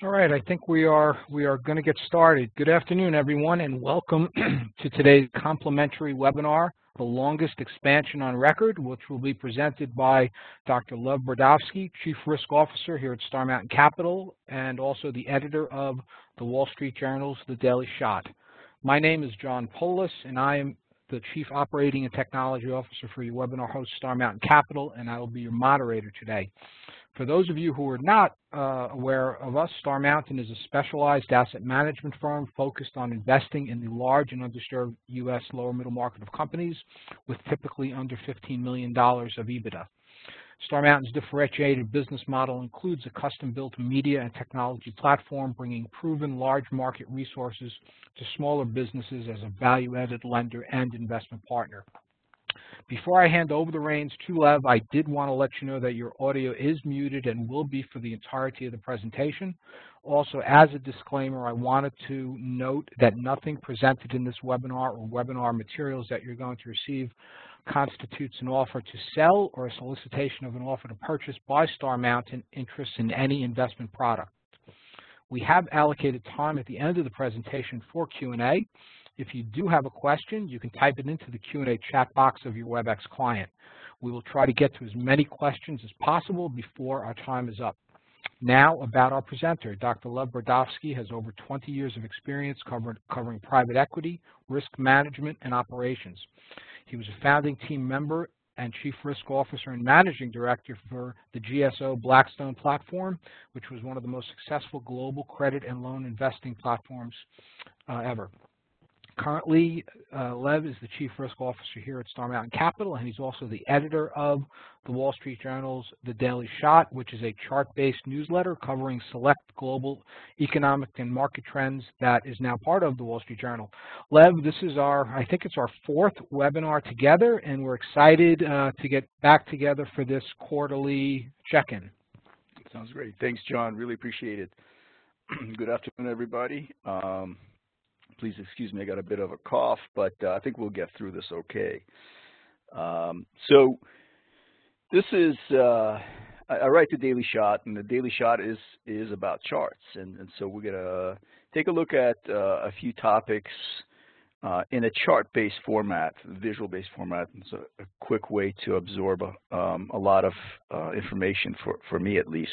All right, I think we are we are going to get started. Good afternoon, everyone, and welcome to today's complimentary webinar, the longest expansion on record, which will be presented by Dr. Lev Borodovsky, Chief Risk Officer here at Star Mountain Capital, and also the editor of the Wall Street Journal's The Daily Shot. My name is John Polis, and I am the Chief Operating and Technology Officer for your webinar host, Star Mountain Capital, and I will be your moderator today. For those of you who are not uh, aware of us, Star Mountain is a specialized asset management firm focused on investing in the large and underserved U.S. lower middle market of companies with typically under $15 million of EBITDA. Star Mountain's differentiated business model includes a custom-built media and technology platform bringing proven large market resources to smaller businesses as a value-added lender and investment partner. Before I hand over the reins to Lev, I did want to let you know that your audio is muted and will be for the entirety of the presentation. Also, as a disclaimer, I wanted to note that nothing presented in this webinar or webinar materials that you're going to receive constitutes an offer to sell or a solicitation of an offer to purchase by Star Mountain interest in any investment product. We have allocated time at the end of the presentation for Q&A. If you do have a question, you can type it into the Q&A chat box of your WebEx client. We will try to get to as many questions as possible before our time is up. Now about our presenter. Dr. Lev Borodovsky has over 20 years of experience covered, covering private equity, risk management, and operations. He was a founding team member and Chief Risk Officer and Managing Director for the GSO Blackstone platform, which was one of the most successful global credit and loan investing platforms uh, ever. Currently, uh, Lev is the Chief Risk Officer here at Star Mountain Capital, and he's also the editor of the Wall Street Journal's The Daily Shot, which is a chart-based newsletter covering select global economic and market trends that is now part of the Wall Street Journal. Lev, this is our, I think it's our fourth webinar together, and we're excited uh, to get back together for this quarterly check-in. Sounds great. Thanks, John. Really appreciate it. Good afternoon, everybody. Um, please excuse me, I got a bit of a cough, but uh, I think we'll get through this okay. Um, so this is, uh, I, I, write the Daily Shot, and the Daily Shot is, is about charts. And, and so we're going to take a look at uh, a few topics uh, in a chart-based format, visual-based format. It's a, a, quick way to absorb a, um, a lot of uh, information, for, for me at least.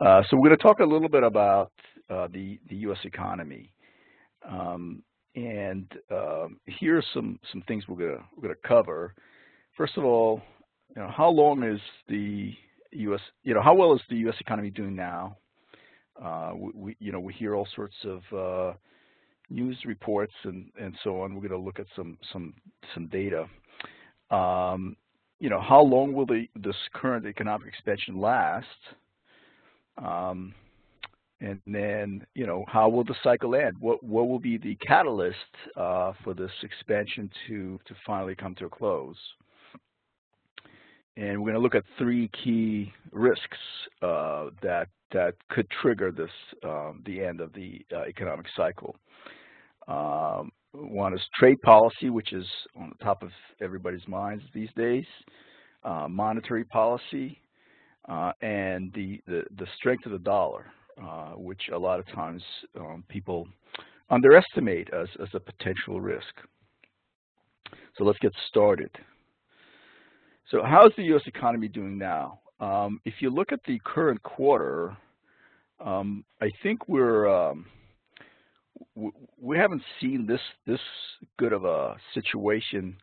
Uh, so we're going to talk a little bit about the, the U.S. economy. Um, and um, here are some some things we're gonna we're gonna cover. First of all, you know, how long is the U.S. you know how well is the U.S. economy doing now? Uh, we, you know we hear all sorts of uh, news reports and and so on. We're going to look at some some some data. Um, you know how long will the this current economic expansion last? Um, and then, you know, how will the cycle end? What what will be the catalyst uh, for this expansion to to finally come to a close? And we're going to look at three key risks uh, that that could trigger this um, the end of the uh, economic cycle. Um, one is trade policy, which is on the top of everybody's minds these days. Uh, monetary policy, uh, and the, the the strength of the dollar. Uh, which a lot of times um, people underestimate as, as a potential risk. So let's get started. So how is the U.S. economy doing now? Um, if you look at the current quarter, um, I think we're um, we haven't seen this this good of a situation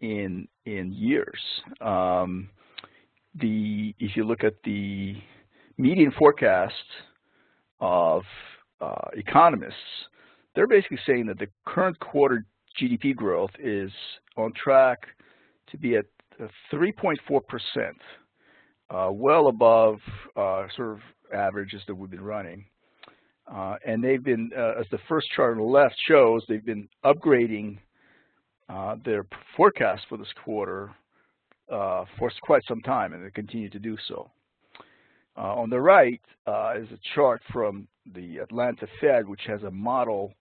in in years. Um, the if you look at the median forecast of uh, economists, they're basically saying that the current quarter GDP growth is on track to be at 3.4%, uh, well above uh, sort of averages that we've been running. Uh, and they've been, uh, as the first chart on the left shows, they've been upgrading uh, their forecast for this quarter for quite some time, and they continue to do so. Uh, on the right uh, is a chart from the Atlanta Fed, which has a model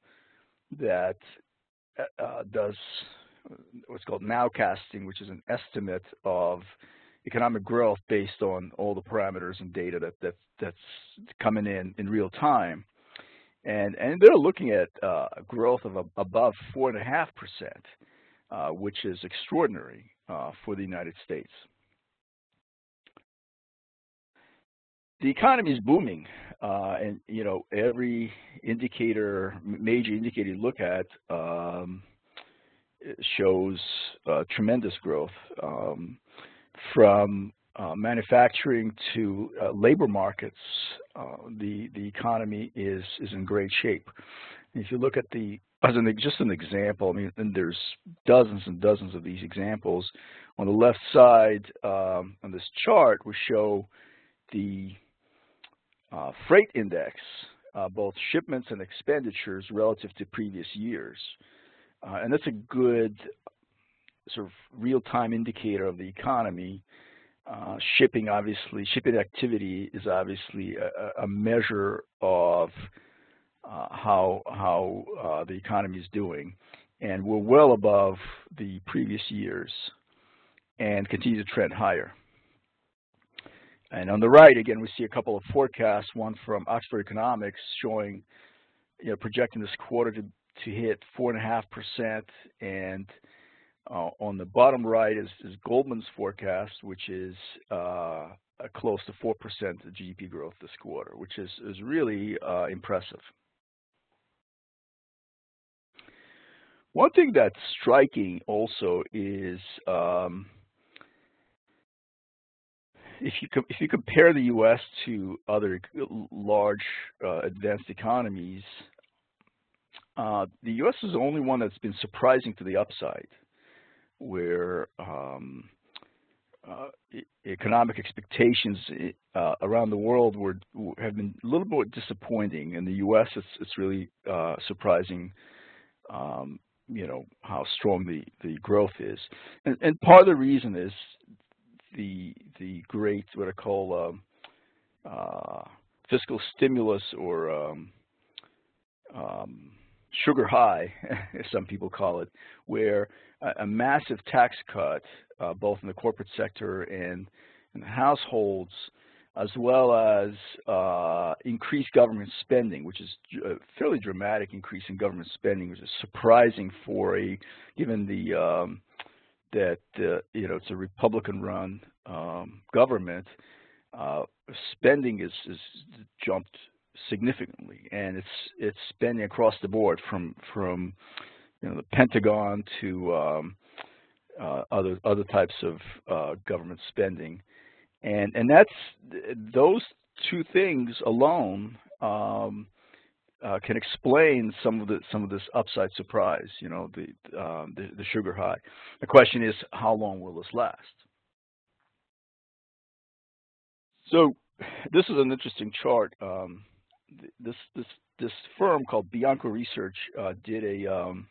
that uh, uh does what's called nowcasting, which is an estimate of economic growth based on all the parameters and data that, that that's coming in in real time. And, and they're looking at uh, growth of a, above 4.5%, uh, which is extraordinary uh, for the United States. The economy is booming, uh, and you know every indicator, major indicator you look at, um, shows uh, tremendous growth um, from uh, manufacturing to uh, labor markets. Uh, the the economy is is in great shape. if you look at the as an just an example, I mean, and there's dozens and dozens of these examples. On the left side um, on this chart, we show the uh, freight index, uh, both shipments and expenditures relative to previous years. Uh, and that's a good sort of real-time indicator of the economy. Uh, shipping, obviously, shipping activity is obviously a, a measure of uh, how how uh, the economy is doing, and we're well above the previous years, and continue to trend higher. And on the right, again, we see a couple of forecasts. One from Oxford Economics showing, you know, projecting this quarter to to hit four and uh, on the bottom right is, is, Goldman's forecast, which is uh, close to four percent GDP growth this quarter, which is is really uh, impressive. One thing that's striking also is um, if you if you compare the U.S. to other large uh, advanced economies, uh, the U.S. is the only one that's been surprising to the upside, where um, uh, economic expectations uh, around the world were have been a little bit disappointing. In the U.S., it's it's really uh, surprising, um, you know, how strong the the growth is, and, and part of the reason is the the great what I call um, uh, fiscal stimulus or um, um, sugar high, as some people call it, where a, a massive tax cut, uh, both in the corporate sector and in the households, as well as uh, increased government spending, which is a fairly dramatic increase in government spending, which is surprising for a, given the, um, that, uh, you know, it's a Republican-run um, government, uh, spending is, is jumped significantly, and it's it's spending across the board from from you know the Pentagon to um, uh, other other types of uh, government spending, and and that's those two things alone um, uh, can explain some of the some of this upside surprise. You know the, um, the the sugar high. The question is how long will this last? So this is an interesting chart. Um, this this this firm called Bianco Research uh, did a um,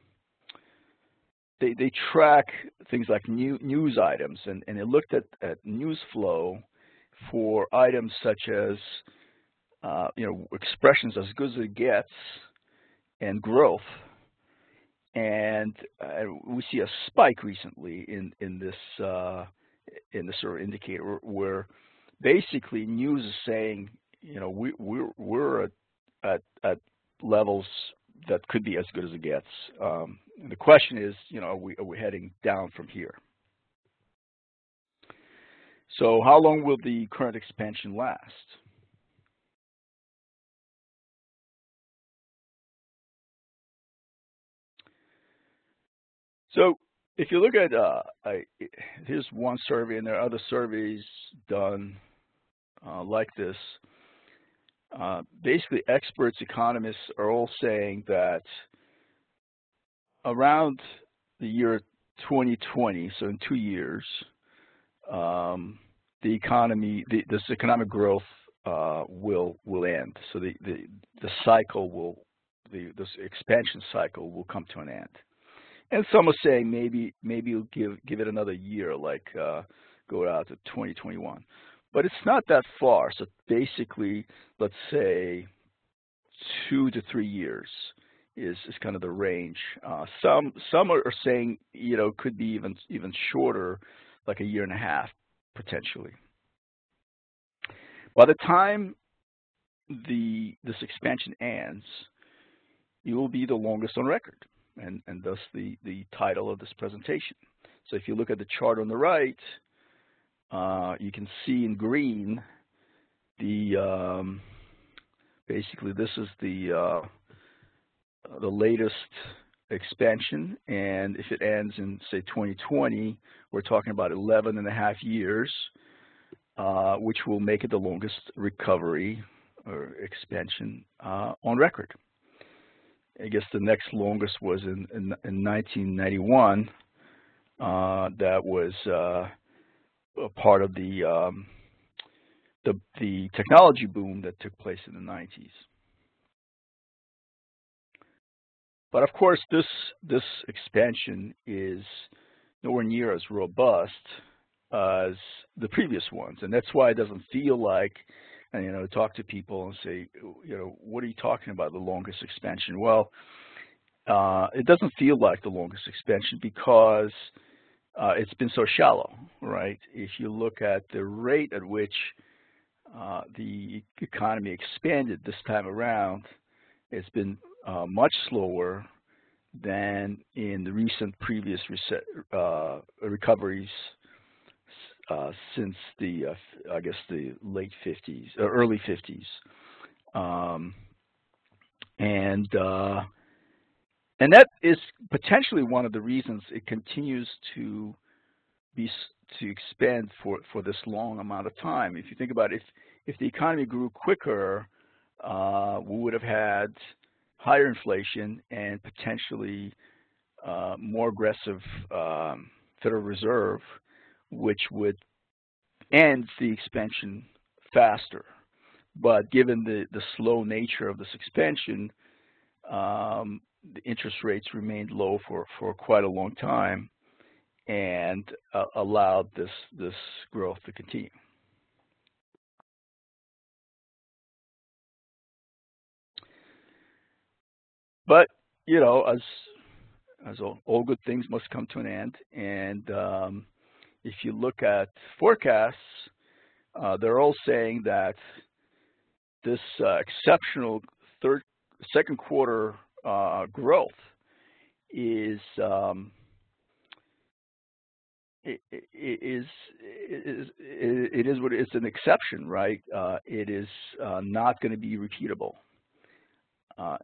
they they track things like new, news items and and they looked at at news flow for items such as uh, you know expressions as good as it gets and growth and uh, we see a spike recently in in this uh, in this sort of indicator where basically news is saying you know, we, we're, we're at, at, at levels that could be as good as it gets. Um, the question is, you know, are we, are we heading down from here? So how long will the current expansion last? So if you look at, uh, I, here's one survey, and there are other surveys done uh, like this. Uh, basically, experts, economists are all saying that around the year 2020, so in two years, um, the economy, the, this economic growth uh, will will end. So the, the the cycle will, the this expansion cycle will come to an end. And some are saying maybe maybe you'll give give it another year, like uh, go out to 2021 but it's not that far. So basically, let's say two to three years is, is kind of the range. Uh, some some are saying you know could be even even shorter, like a year and a half. potentially. By the time the this expansion ends, you will be the longest on record, and, and thus the, the title of this presentation. So if you look at the chart on the right, uh, you can see in green the um, basically this is the uh, the latest expansion, and if it ends in say 2020, we're talking about 11 and a half years, uh, which will make it the longest recovery or expansion uh, on record. I guess the next longest was in, in, in 1991. Uh, that was uh, a part of the, um, the, the technology boom that took place in the 90s. But of course, this this expansion is nowhere near as robust as the previous ones, and that's why it doesn't feel like and you know talk to people and say, you know, what are you talking about the longest expansion? Well, uh, it doesn't feel like the longest expansion because uh, it's been so shallow, right? If you look at the rate at which uh, the economy expanded this time around, it's been uh, much slower than in the recent previous uh, recoveries since the, uh, I guess, the late 50s, uh, early 50s. Um, and uh, and that is potentially one of the reasons it continues to be to expand for for this long amount of time. If you think about it, if if the economy grew quicker, uh, we would have had higher inflation and potentially uh, more aggressive um, Federal Reserve which would end the expansion faster. But given the, the slow nature of this expansion, um, the interest rates remained low for, for quite a long time and uh, allowed this, this growth to continue. But, you know, as, as all, all good things must come to an end, and um, if you look at forecasts, uh, they're all saying that this uh, exceptional third, second quarter uh, growth is um, it, it is it is it is what it's an exception, right? Uh, it is uh, not going to be repeatable. Uh,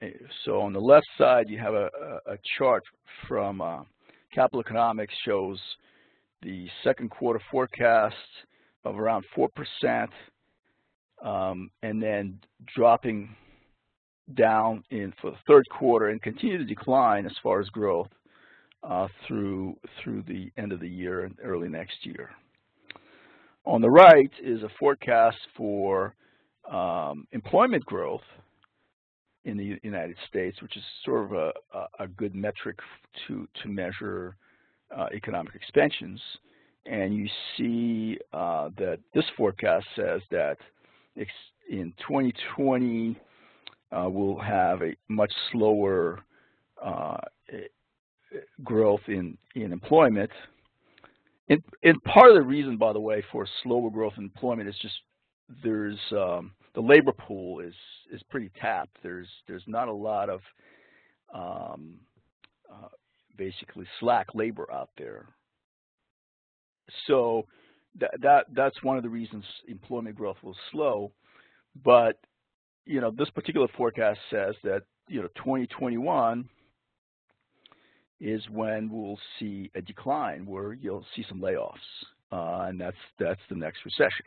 so on the left side, you have a, a chart from Capital Economics shows the second quarter forecast of around 4%, um, and then dropping down in for the third quarter and continue to decline as far as growth uh, through through the end of the year and early next year. On the right is a forecast for um, employment growth in the United States, which is sort of a, a, good metric to to measure economic expansions. And you see uh, that this forecast says that in 2020, uh, we'll have a much slower uh, growth in, in employment. And, and, part of the reason, by the way, for slower growth in employment is just there's um, the labor pool is is pretty tapped. There's there's not a lot of um, uh, basically slack labor out there. So that, that that's one of the reasons employment growth will slow. But you know, this particular forecast says that you know 2021 is when we'll see a decline, where you'll see some layoffs, uh, and that's that's the next recession.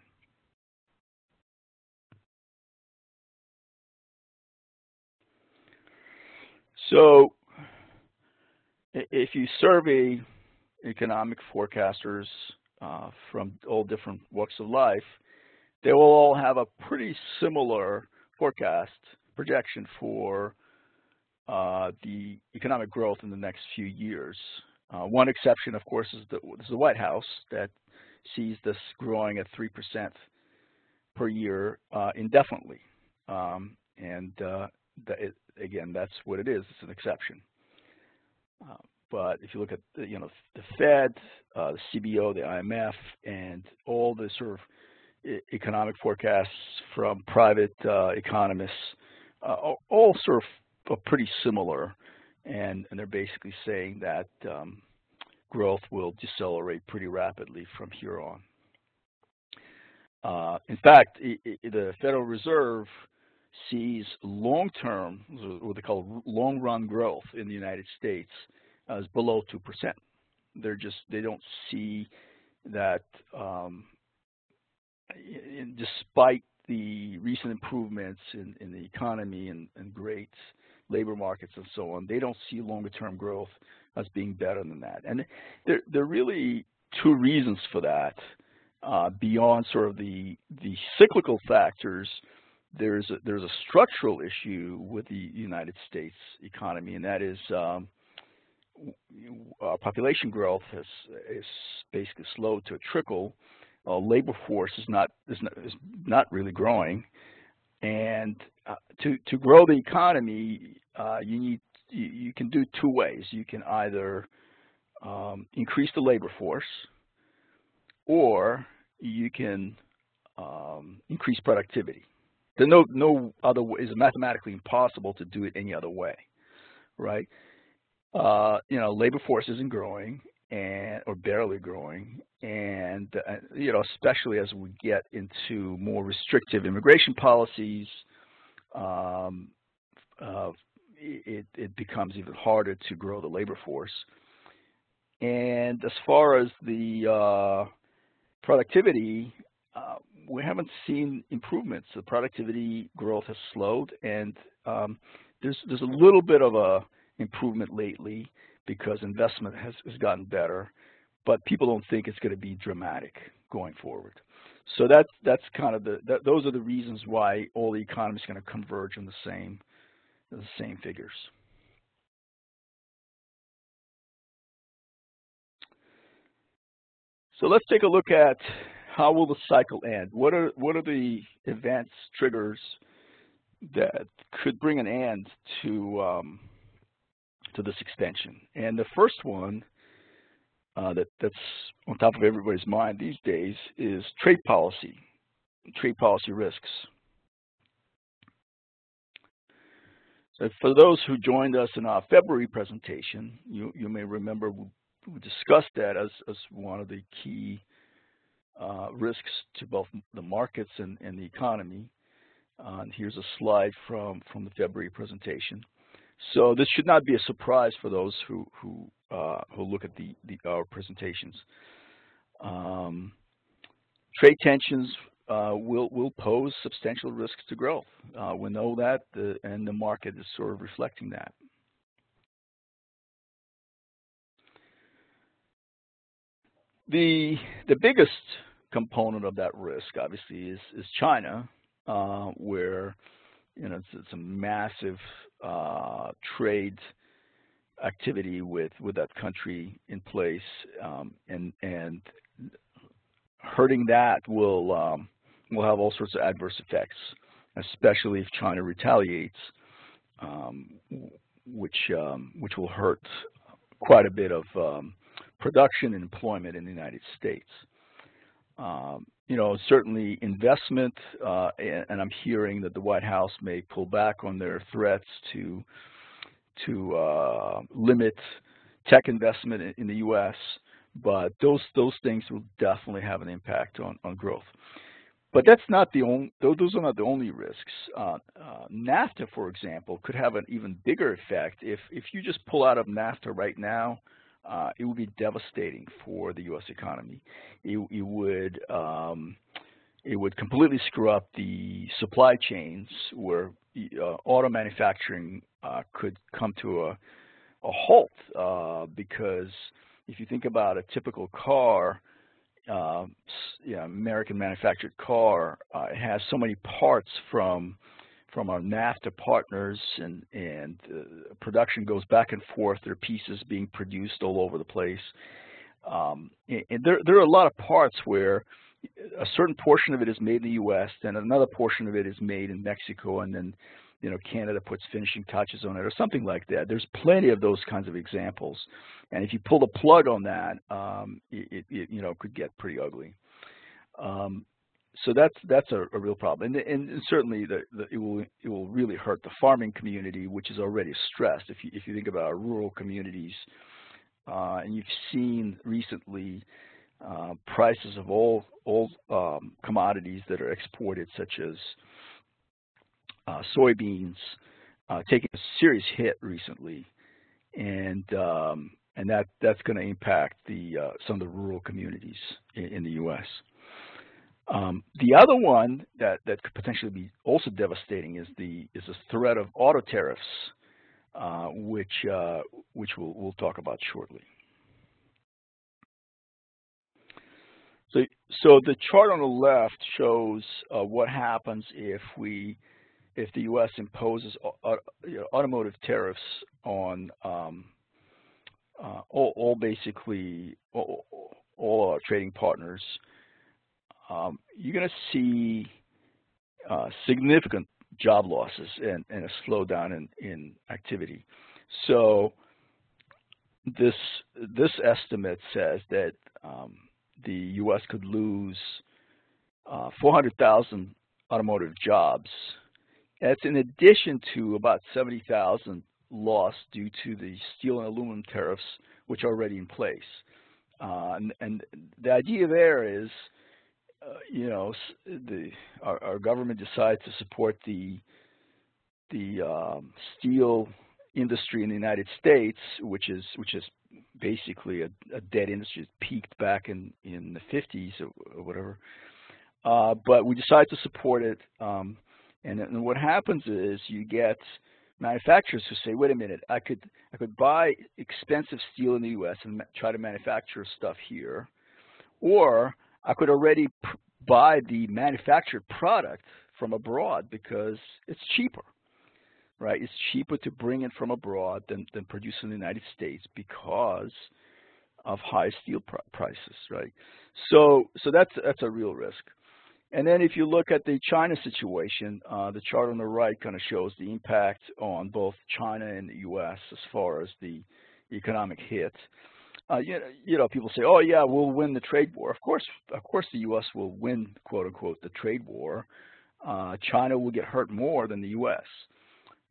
So if you survey economic forecasters uh, from all different walks of life, they will all have a pretty similar forecast projection for uh, the economic growth in the next few years. Uh, one exception, of course, is the, is the, White House that sees this growing at 3% per year uh, indefinitely. Um, and uh, it, again, that's what it is. It's an exception. Uh, but if you look at the, you know the Fed, uh, the CBO, the IMF, and all the sort of economic forecasts from private uh, economists, uh, all sort of are pretty similar, and, and they're basically saying that um, growth will decelerate pretty rapidly from here on. Uh, in fact, the Federal Reserve sees long-term, what they call long-run growth in the United States as below 2%. They're just, they don't see that um, in, despite the recent improvements in, in the economy and, and great labor markets and so on, they don't see longer term growth as being better than that. And there, there are really two reasons for that. Uh, beyond sort of the the cyclical factors, there's a, there's a structural issue with the United States economy, and that is um, uh, population growth has is basically slowed to a trickle, uh, labor force is not is not, is not really growing, and uh, to to grow the economy, uh, you need you, you, can do two ways. You can either um, increase the labor force, or you can um, increase productivity. There's no no other way. It's mathematically impossible to do it any other way, right? Uh, you know, labor force isn't growing, and or barely growing, and uh, you know, especially as we get into more restrictive immigration policies, um, uh, it, it becomes even harder to grow the labor force. And as far as the uh, productivity, uh, we haven't seen improvements. The productivity growth has slowed, and um, there's there's a little bit of a improvement lately because investment has, has gotten better, but people don't think it's going to be dramatic going forward. So that's that's kind of the that, those are the reasons why all the economies going to converge on the same the same figures. So let's take a look at how will the cycle end. What are what are the events triggers that could bring an end to um, to this extension. And the first one uh, that, that's on top of everybody's mind these days is trade policy, trade policy risks. So for those who joined us in our February presentation, you, you may remember we, discussed that as, as one of the key uh, risks to both the markets and, and the economy. Uh, and here's a slide from, from the February presentation. So this should not be a surprise for those who who uh, who look at the, the our presentations. Um, trade tensions uh, will will pose substantial risks to growth. Uh, we know that, the, and the market is sort of reflecting that. The the biggest component of that risk, obviously, is is China, uh, where you know it's, it's a massive uh, trade activity with with that country in place, um, and and hurting that will um, will have all sorts of adverse effects, especially if China retaliates, um, which um, which will hurt quite a bit of um, production and employment in the United States. Um, you know, certainly investment, uh, and, and, I'm hearing that the White House may pull back on their threats to to uh, limit tech investment in, in, the U.S. But those those things will definitely have an impact on on growth. But that's not the only; those are not the only risks. Uh, uh NAFTA, for example, could have an even bigger effect if if you just pull out of NAFTA right now uh, it would be devastating for the U.S. economy. It, it would um, it would completely screw up the supply chains where uh, auto manufacturing uh, could come to a, a halt uh, because if you think about a typical car, uh, American manufactured car, uh, it has so many parts from from our NAFTA partners, and, and uh, production goes back and forth. There are pieces being produced all over the place. Um, and there, there are a lot of parts where a certain portion of it is made in the U.S., and another portion of it is made in Mexico, and then you know Canada puts finishing touches on it or something like that. There's plenty of those kinds of examples, and if you pull the plug on that, um, it, it, you know could get pretty ugly. Um, so that's that's a, a, real problem, and, and certainly the, the, it will it will really hurt the farming community, which is already stressed. If you if you think about our rural communities, uh, and you've seen recently uh, prices of all all um, commodities that are exported, such as uh, soybeans, uh, taking a serious hit recently, and um, and that that's going to impact the uh, some of the rural communities in, in the U.S. Um, the other one that, that could potentially be also devastating is the is the threat of auto tariffs, uh, which uh, which we'll, we'll talk about shortly. So, so the chart on the left shows uh, what happens if we if the U.S. imposes automotive tariffs on um, uh, all, all, basically all, all our trading partners um, you're going to see uh, significant job losses and, and, a slowdown in, in activity. So this this estimate says that um, the U.S. could lose uh, 400,000 automotive jobs. That's in addition to about 70,000 lost due to the steel and aluminum tariffs, which are already in place. Uh, and, and, the idea there is uh, you know, the our, our, government decides to support the the um, steel industry in the United States, which is which is basically a, a dead industry. It peaked back in in the 50s or, or whatever. Uh, but we decide to support it, um, and, and what happens is you get manufacturers who say, "Wait a minute, I could I could buy expensive steel in the U.S. and try to manufacture stuff here, or I could already buy the manufactured product from abroad because it's cheaper, right? It's cheaper to bring it from abroad than, than produce in the United States because of high steel pr prices, right? So, so that's that's a real risk. And then if you look at the China situation, uh, the chart on the right kind of shows the impact on both China and the U.S. as far as the economic hit uh, you, know, you know, people say, "Oh yeah, we'll win the trade war." Of course, of course, the U.S. will win, quote unquote, the trade war. Uh, China will get hurt more than the U.S.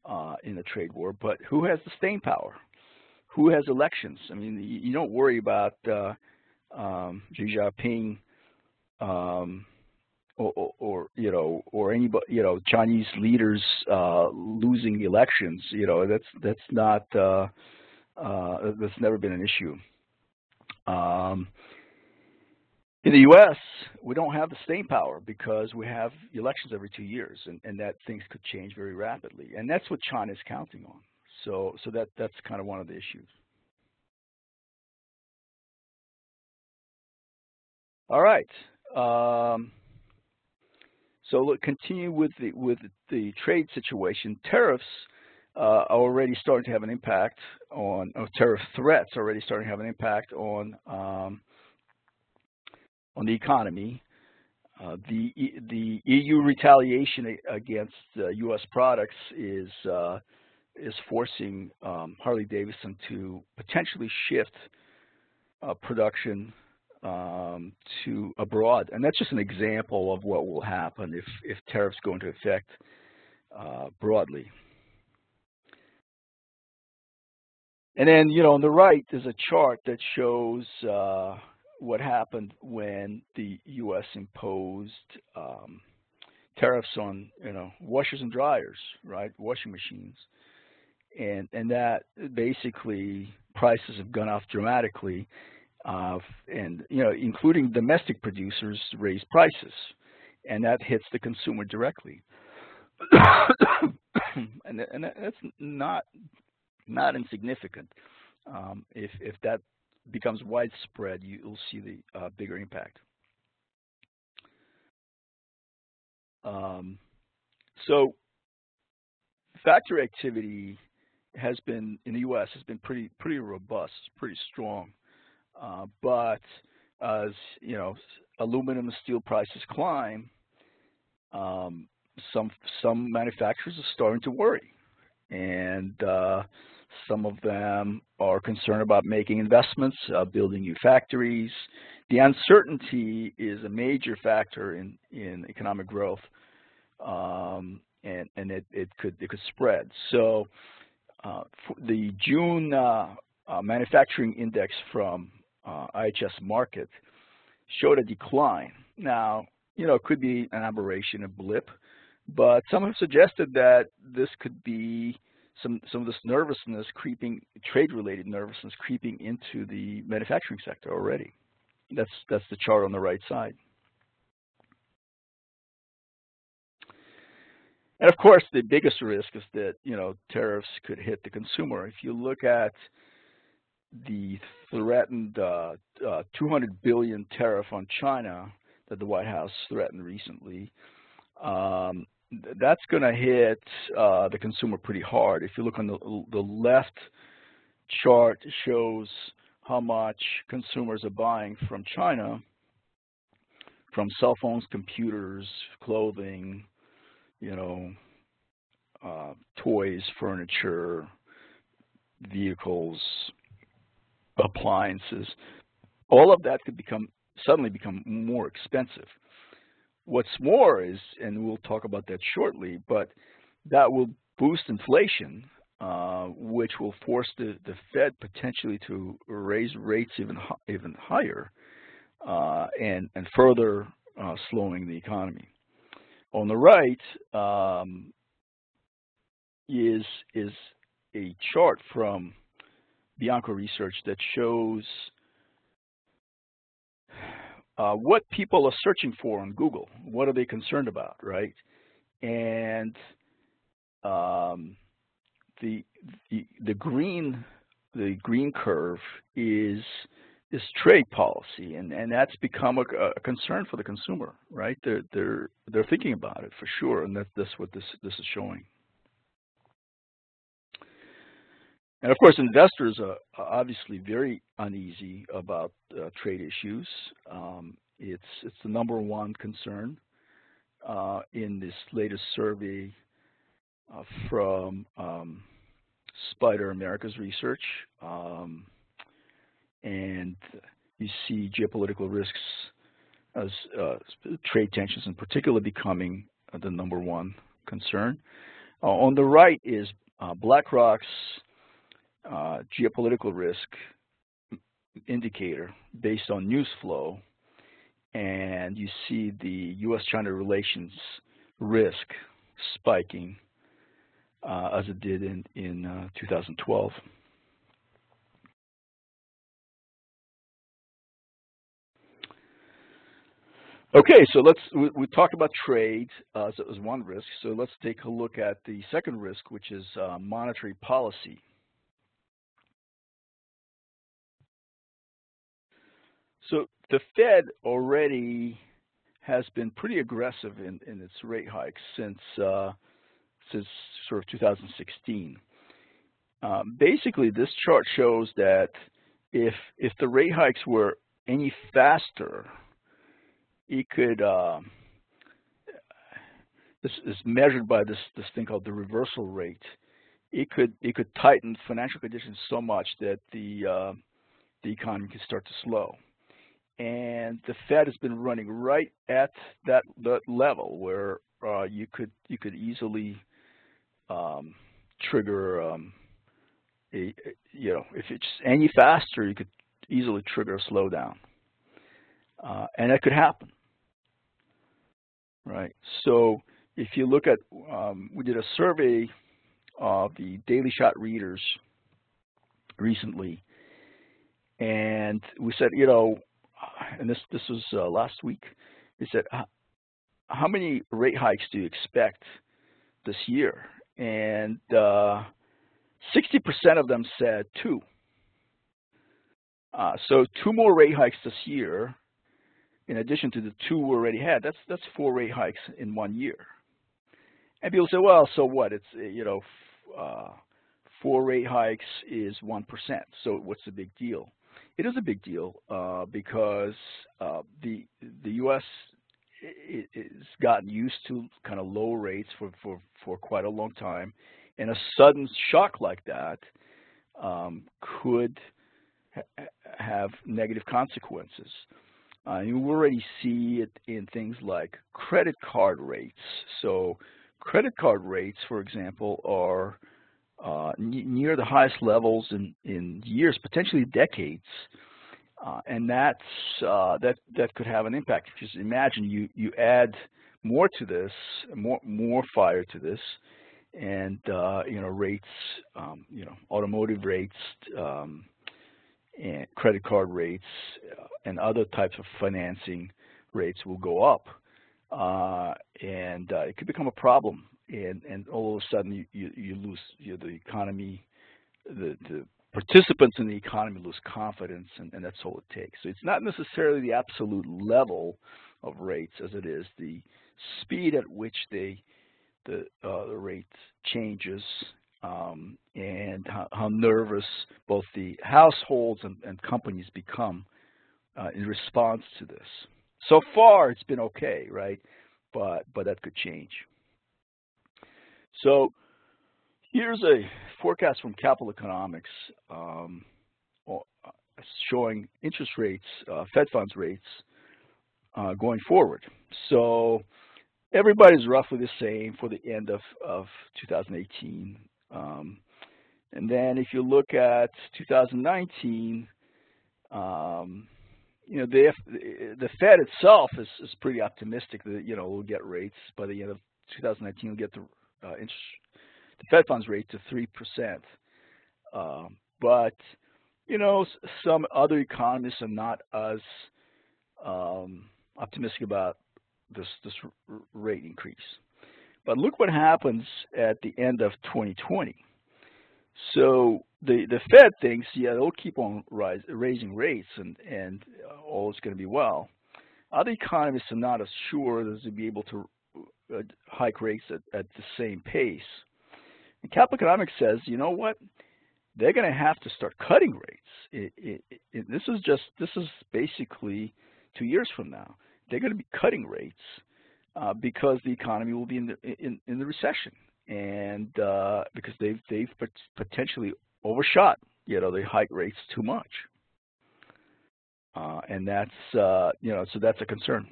Uh, in the trade war, but who has the staying power? Who has elections? I mean, you, you don't worry about uh, um, Xi Jinping um, or, or, or, you know, or anybody, you know, Chinese leaders uh, losing elections. You know, that's that's not uh, uh, that's never been an issue. Um, in the U.S., we don't have the staying power because we have elections every two years, and, and that things could change very rapidly. And that's what China is counting on. So, so that that's kind of one of the issues. All right. Um, so look, continue with the with the trade situation. Tariffs uh, are already starting to have an impact on, or tariff threats already starting to have an impact on um, on the economy. Uh, the the EU retaliation against uh, U.S. products is uh, is forcing um, Harley Davidson to potentially shift uh, production um, to abroad, and that's just an example of what will happen if if tariffs go into effect uh, broadly. And then, you know, on the right, there's a chart that shows uh, what happened when the U.S. imposed um, tariffs on, you know, washers and dryers, right, washing machines. And, and that basically prices have gone off dramatically, uh, and, you know, including domestic producers raise prices, and that hits the consumer directly. and, and that's not not insignificant. Um, if, if that becomes widespread, you'll see the uh, bigger impact. Um, so factory activity has been in the U.S. has been pretty pretty robust, pretty strong, uh, but as you know, aluminum and steel prices climb, um, some some manufacturers are starting to worry, and uh, some of them are concerned about making investments, uh, building new factories. The uncertainty is a major factor in in economic growth, um, and and it, it could it could spread. So uh, the June uh, uh, manufacturing index from uh, IHS Markit showed a decline. Now, you know, it could be an aberration, a blip, but some have suggested that this could be some some of this nervousness creeping, trade-related nervousness creeping into the manufacturing sector already. That's that's the chart on the right side. And of course, the biggest risk is that you know tariffs could hit the consumer. If you look at the threatened uh, uh, 200 billion tariff on China that the White House threatened recently, um, that's going to hit uh, the consumer pretty hard. If you look on the, the left chart, shows how much consumers are buying from China, from cell phones, computers, clothing, you know, uh, toys, furniture, vehicles, appliances, all of that could become suddenly become more expensive. What's more is, and we'll talk about that shortly, but that will boost inflation, uh, which will force the, the Fed potentially to raise rates even even higher, uh, and and further uh, slowing the economy. On the right um, is is a chart from Bianco Research that shows uh, what people are searching for on Google. What are they concerned about, right? And um, the, the the green the green curve is is trade policy, and and that's become a, a, concern for the consumer, right? They're they're they're thinking about it for sure, and that, that's what this this is showing. And of course, investors are obviously very uneasy about uh, trade issues. Um, it's it's the number one concern uh, in this latest survey uh, from um, Spider America's research, um, and you see geopolitical risks as uh, trade tensions in particular becoming the number one concern. Uh, on the right is uh, BlackRock's uh, geopolitical risk indicator based on news flow, and you see the U.S.-China relations risk spiking uh, as it did in, in uh, 2012. Okay, so let's we, we talked about trade uh, as, as one risk. So let's take a look at the second risk, which is uh, monetary policy. The Fed already has been pretty aggressive in, in its rate hikes since uh, since sort of 2016. Um, basically, this chart shows that if if the rate hikes were any faster, it could. Uh, this is measured by this this thing called the reversal rate. It could it could tighten financial conditions so much that the uh, the economy could start to slow and the Fed has been running right at that, that level where uh, you could you could easily um, trigger um, a, you know if it's any faster you could easily trigger a slowdown, uh, and that could happen, right? So if you look at um, we did a survey of the Daily Shot readers recently, and we said you know and this this was uh, last week. He said, "How many rate hikes do you expect this year?" And 60% uh, of them said two. Uh, so two more rate hikes this year, in addition to the two we already had. That's that's four rate hikes in one year. And people say, "Well, so what? It's you know." Uh, four rate hikes is 1%, so what's the big deal? It is a big deal uh, because uh, the the U.S. has gotten used to kind of low rates for, for, for quite a long time, and a sudden shock like that um, could ha have negative consequences. Uh, you already see it in things like credit card rates. So credit card rates, for example, are uh, near the highest levels in, in years, potentially decades. Uh, and that's, uh, that, that could have an impact. Just imagine you, you add more to this, more, more fire to this, and uh, you know rates, um, you know automotive rates, um, and credit card rates, uh, and other types of financing rates will go up, uh, and it could become a problem. And and all of a sudden you you, you lose you know, the economy, the the participants in the economy lose confidence, and, and that's all it takes. So it's not necessarily the absolute level of rates as it is the speed at which they the, uh, the rate changes um, and how, how, nervous both the households and, and companies become uh, in response to this. So far, it's been okay, right? But but that could change. So here's a forecast from Capital Economics um, uh, showing interest rates, uh, Fed funds rates uh, going forward. So everybody's roughly the same for the end of, of 2018. Um, and then if you look at 2019, um, you know, the, the Fed itself is, is pretty optimistic that, you know, we'll get rates by the end of 2019, we'll get the, uh, interest, the Fed funds rate to 3%. Um, but, you know, some other economists are not as um, optimistic about this, this rate increase. But look what happens at the end of 2020. So the, the Fed thinks, yeah, they'll keep on rise, raising rates and, and all is going to be well. Other economists are not as sure that they'll be able to uh, hike rates at, at the same pace. And Capital Economics says, you know what? They're going to have to start cutting rates. It, it, it, this is just, this is basically two years from now they're going to be cutting rates uh, because the economy will be in the in, in the recession, and uh, because they've they've potentially overshot, you know, they hike rates too much, uh, and that's uh, you know, so that's a concern.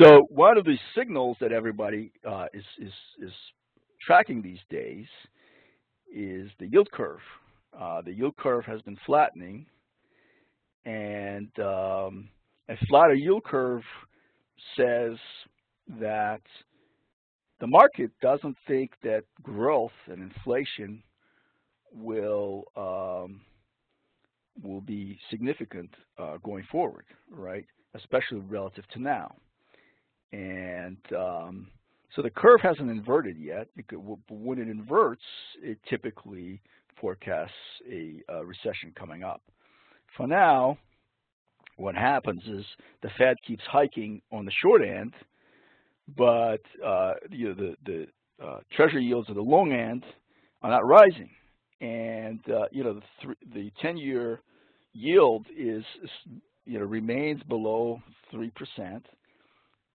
So one of the signals that everybody uh, is is is tracking these days is the yield curve. Uh, the yield curve has been flattening and um, a flatter yield curve says that the market doesn't think that growth and inflation will um, will be significant uh, going forward, right? Especially relative to now. And um, so the curve hasn't inverted yet. Because when it inverts, it typically forecasts a, a recession coming up. For now, what happens is the Fed keeps hiking on the short end, but uh, you know, the, the uh, Treasury yields at the long end are not rising. And uh, you know the, the 10-year yield is you know remains below three percent,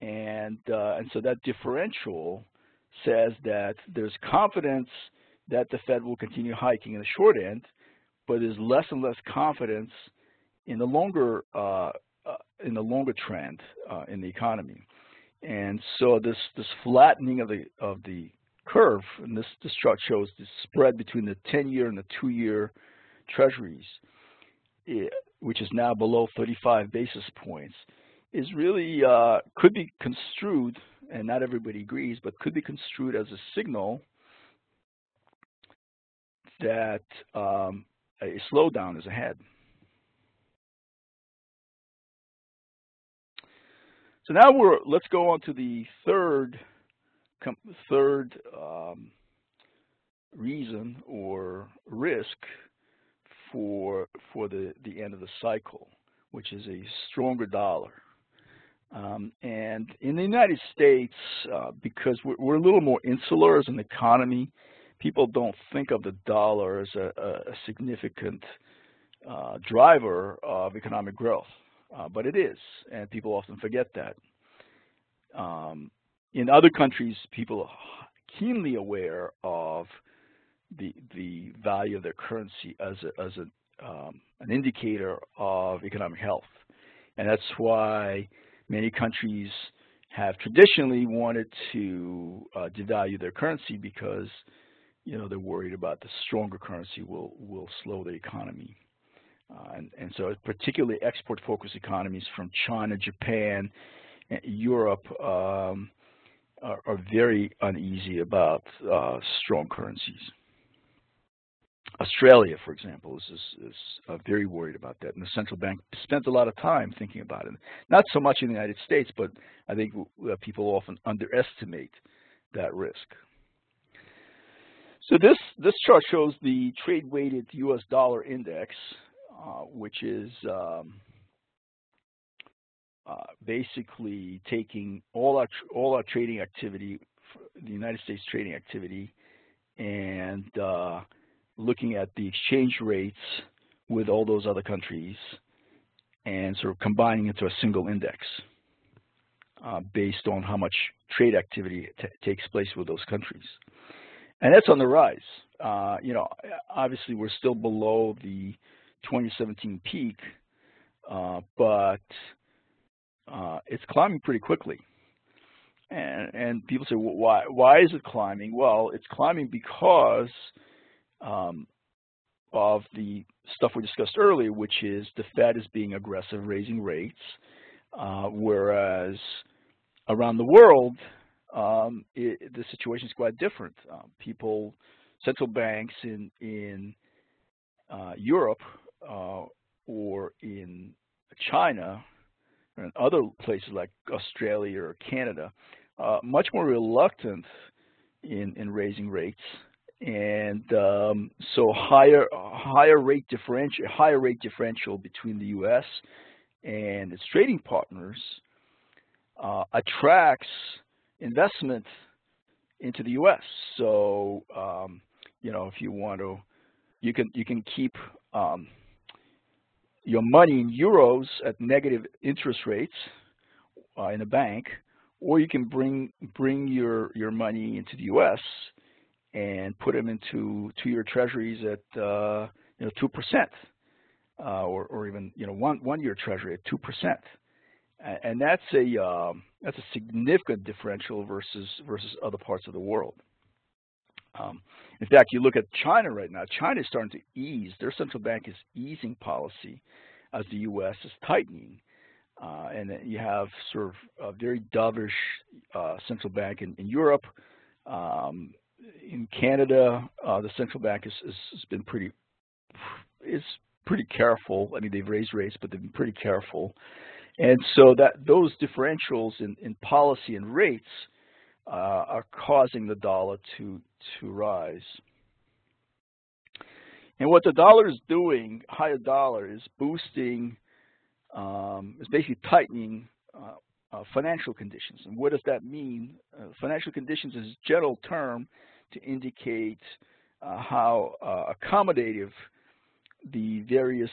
and uh, and so that differential says that there's confidence that the Fed will continue hiking in the short end, but there's less and less confidence in the longer uh, uh, in the longer trend uh, in the economy. And so this this flattening of the of the curve, and this this chart shows the spread between the 10-year and the two-year treasuries, eh, which is now below 35 basis points, is really uh, could be construed, and not everybody agrees, but could be construed as a signal that um, a slowdown is ahead. So now we're let's go on to the third third um, reason or risk for for the the end of the cycle, which is a stronger dollar. Um, and in the United States, uh, because we're, we're, a little more insular as an economy, people don't think of the dollar as a, a significant uh, driver of economic growth, uh, but it is, and people often forget that. Um, in other countries, people are keenly aware of the the value of their currency as a, as a, um, an indicator of economic health, and that's why many countries have traditionally wanted to uh, devalue their currency because you know they're worried about the stronger currency will will slow the economy. Uh, and, and so particularly export-focused economies from China, Japan, Europe um, are, are, very uneasy about uh, strong currencies. Australia, for example, is, is, is uh, very worried about that, and the central bank spent a lot of time thinking about it. Not so much in the United States, but I think uh, people often underestimate that risk. So this this chart shows the trade-weighted U.S. dollar index, uh, which is um, uh, basically taking all our all our trading activity, the United States trading activity, and uh, looking at the exchange rates with all those other countries and sort of combining into a single index uh, based on how much trade activity takes place with those countries. And that's on the rise. Uh, you know, obviously we're still below the 2017 peak, uh, but uh, it's climbing pretty quickly. And, and people say, well, why, why is it climbing? Well, it's climbing because um, of the stuff we discussed earlier, which is the Fed is being aggressive, raising rates, uh, whereas around the world, um, it, the situation is quite different. Uh, people, central banks in in uh, Europe uh, or in China and other places like Australia or Canada, uh, much more reluctant in in raising rates and um, so higher higher rate differential higher rate differential between the U.S. and its trading partners uh, attracts investment into the U.S. So um, you know if you want to, you can you can keep um, your money in euros at negative interest rates uh, in a bank, or you can bring bring your your money into the U.S and put them into two-year treasuries at uh, you know two percent, uh, or, or even you know one one-year treasury at two percent, and that's a um, that's a significant differential versus versus other parts of the world. Um, in fact, you look at China right now. China is starting to ease. Their central bank is easing policy as the U.S. is tightening. Uh, and you have sort of a very dovish uh, central bank in, in Europe, um, in Canada, uh, the central bank has, has been pretty is pretty careful. I mean, they've raised rates, but they've been pretty careful. And so that those differentials in, in policy and rates uh, are causing the dollar to to rise. And what the dollar is doing, higher dollar, is boosting, um, is basically tightening uh, uh, financial conditions. And what does that mean? Uh, financial conditions is a general term to indicate uh, how uh, accommodative the various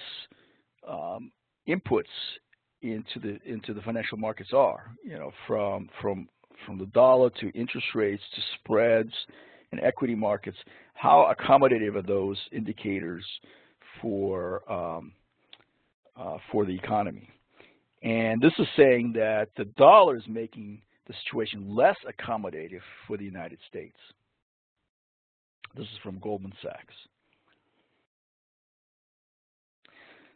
um, inputs into the into the financial markets are. You know, from from from the dollar to interest rates to spreads and equity markets. How accommodative are those indicators for um, uh, for the economy? And this is saying that the dollar is making the situation less accommodative for the United States. This is from Goldman Sachs.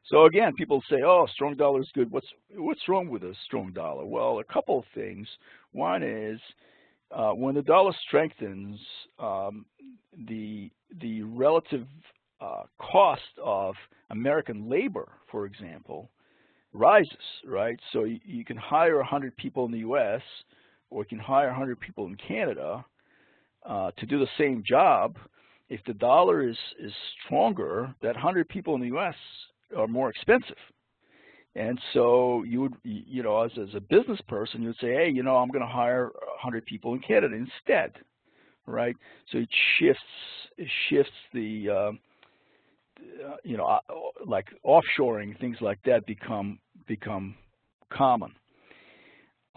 So again, people say, "Oh, strong dollar is good." What's what's wrong with a strong dollar? Well, a couple of things. One is uh, when the dollar strengthens, um, the the relative uh, cost of American labor, for example, rises. Right. So you, you can hire 100 people in the U.S. or you can hire 100 people in Canada uh, to do the same job, if the dollar is, is stronger, that 100 people in the U.S. are more expensive. And so you would, you know, as, as a business person, you would say, hey, you know, I'm going to hire 100 people in Canada instead. right? So it shifts it shifts the uh, uh, you know uh, like offshoring things like that become become common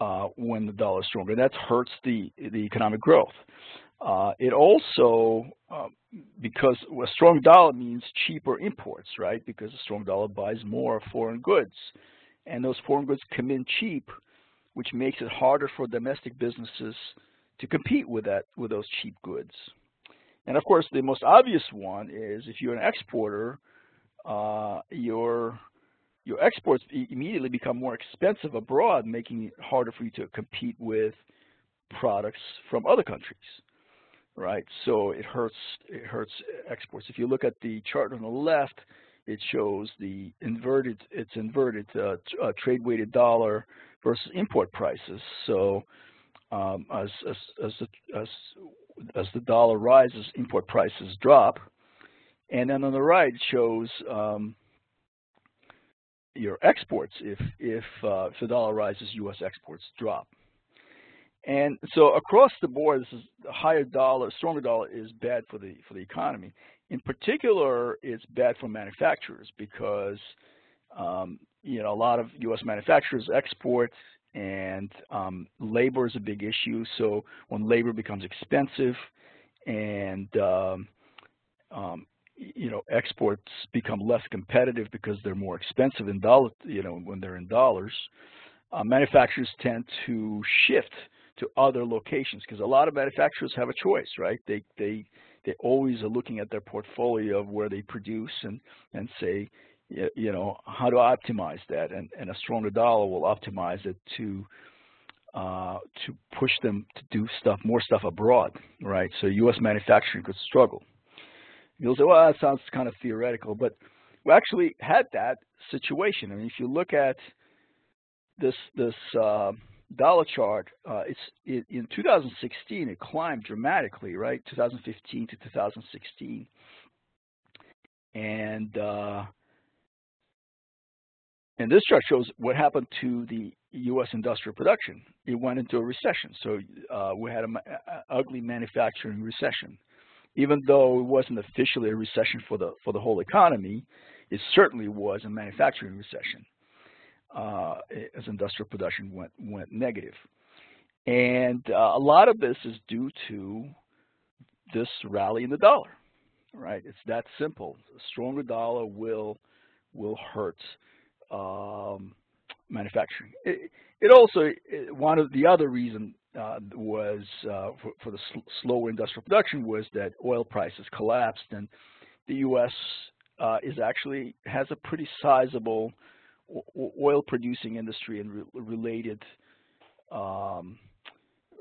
uh, when the dollar is stronger. That hurts the the economic growth. Uh, it also, uh, because a strong dollar means cheaper imports, right? Because a strong dollar buys more foreign goods. And those foreign goods come in cheap, which makes it harder for domestic businesses to compete with that with those cheap goods. And of course, the most obvious one is if you're an exporter, uh, your your exports immediately become more expensive abroad, making it harder for you to compete with products from other countries right? So it hurts it hurts exports. If you look at the chart on the left, it shows the inverted it's inverted uh, uh, trade weighted dollar versus import prices. So um, as as as the, as as the dollar rises, import prices drop, and then on the right shows um, your exports. If if, uh, if the dollar rises, U.S. exports drop. And so across the board, this is a higher dollar, stronger dollar is bad for the for the economy. In particular, it's bad for manufacturers because um, you know a lot of U.S. manufacturers export, and um, labor is a big issue. So when labor becomes expensive, and um, um you know exports become less competitive because they're more expensive in dollar, you know when they're in dollars, uh, manufacturers tend to shift to other locations because a lot of manufacturers have a choice, right? They they they always are looking at their portfolio of where they produce and and say, you know, how to optimize that, and and a stronger dollar will optimize it to uh, to push them to do stuff more stuff abroad, right? So U.S. manufacturing could struggle. You'll say, well, that sounds kind of theoretical, but we actually had that situation. I mean, if you look at this this uh, dollar chart, uh, it's it, in 2016 it climbed dramatically, right? 2015 to 2016, and uh, and this chart shows what happened to the U.S. industrial production. It went into a recession, so uh, we had an ugly manufacturing recession. Even though it wasn't officially a recession for the for the whole economy, it certainly was a manufacturing recession uh, as industrial production went went negative. And uh, a lot of this is due to this rally in the dollar, right? It's that simple. A stronger dollar will will hurt um, manufacturing. It, it also it, one of the other reason uh, was uh, for, for, the sl slower industrial production was that oil prices collapsed, and the U.S. Uh, is actually has a pretty sizable oil producing industry and re related um,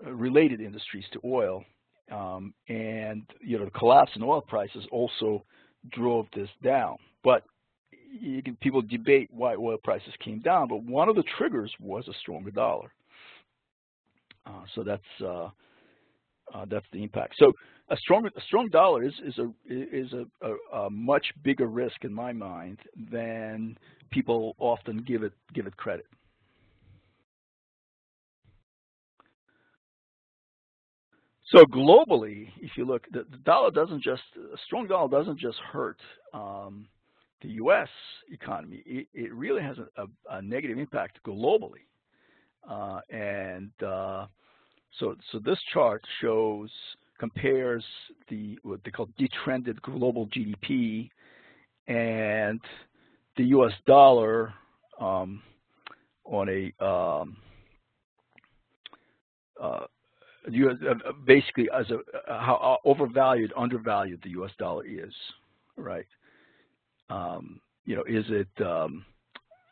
related industries to oil. Um, and you know the collapse in oil prices also drove this down. But can, people debate why oil prices came down, but one of the triggers was a stronger dollar. Uh, so that's uh, uh, that's the impact. So a strong a strong dollar is is a is a, a, a, much bigger risk in my mind than people often give it give it credit. So globally, if you look, the, the dollar doesn't just a strong dollar doesn't just hurt um, the U.S. economy. It, it really has a, a, a, negative impact globally, uh, and uh, so so this chart shows compares the what they call detrended global GDP and the U.S. dollar um, on a um, uh, US, uh, basically as a uh, how overvalued, undervalued the U.S. dollar is, right? Um, you know, is it, um,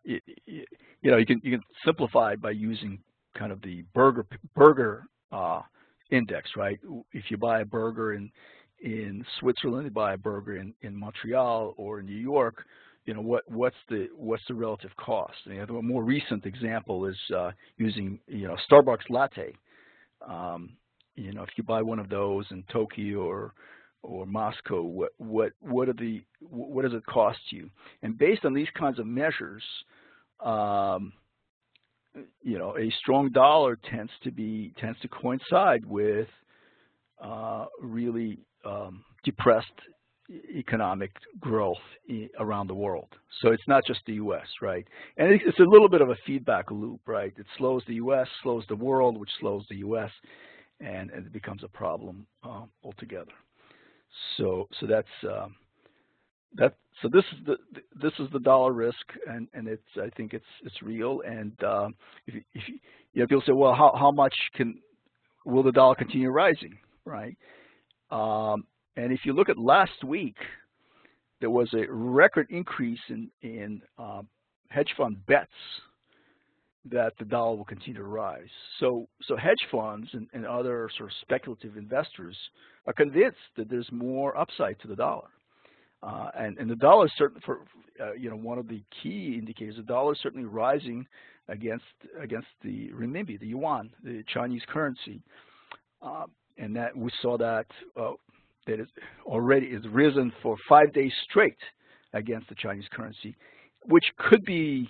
it, it, you know, you can you can simplify by using kind of the burger burger uh, index, right? If you buy a burger in in Switzerland, you buy a burger in, in Montreal or in New York, you know what what's the what's the relative cost? And a more recent example is uh, using you know Starbucks latte. Um, you know if you buy one of those in Tokyo or or Moscow, what what what are the what does it cost you? And based on these kinds of measures, um, you know, a strong dollar tends to be tends to coincide with uh, really um, depressed economic growth around the world. So it's not just the U.S., right? And it's a little bit of a feedback loop, right? It slows the U.S., slows the world, which slows the U.S., and, it becomes a problem uh, altogether. So, so that's um, that. So this is the this is the dollar risk, and and it's I think it's it's real. And uh, if you, if you, you know, people say, well, how how much can will the dollar continue rising, right? Um, and if you look at last week, there was a record increase in, in uh, hedge fund bets that the dollar will continue to rise. So, so hedge funds and, and other sort of speculative investors are convinced that there's more upside to the dollar. Uh, and, and the dollar is certainly, for uh, you know, one of the key indicators. The dollar is certainly rising against against the renminbi, the yuan, the Chinese currency, uh, and that we saw that uh, that is already is risen for five days straight against the Chinese currency, which could be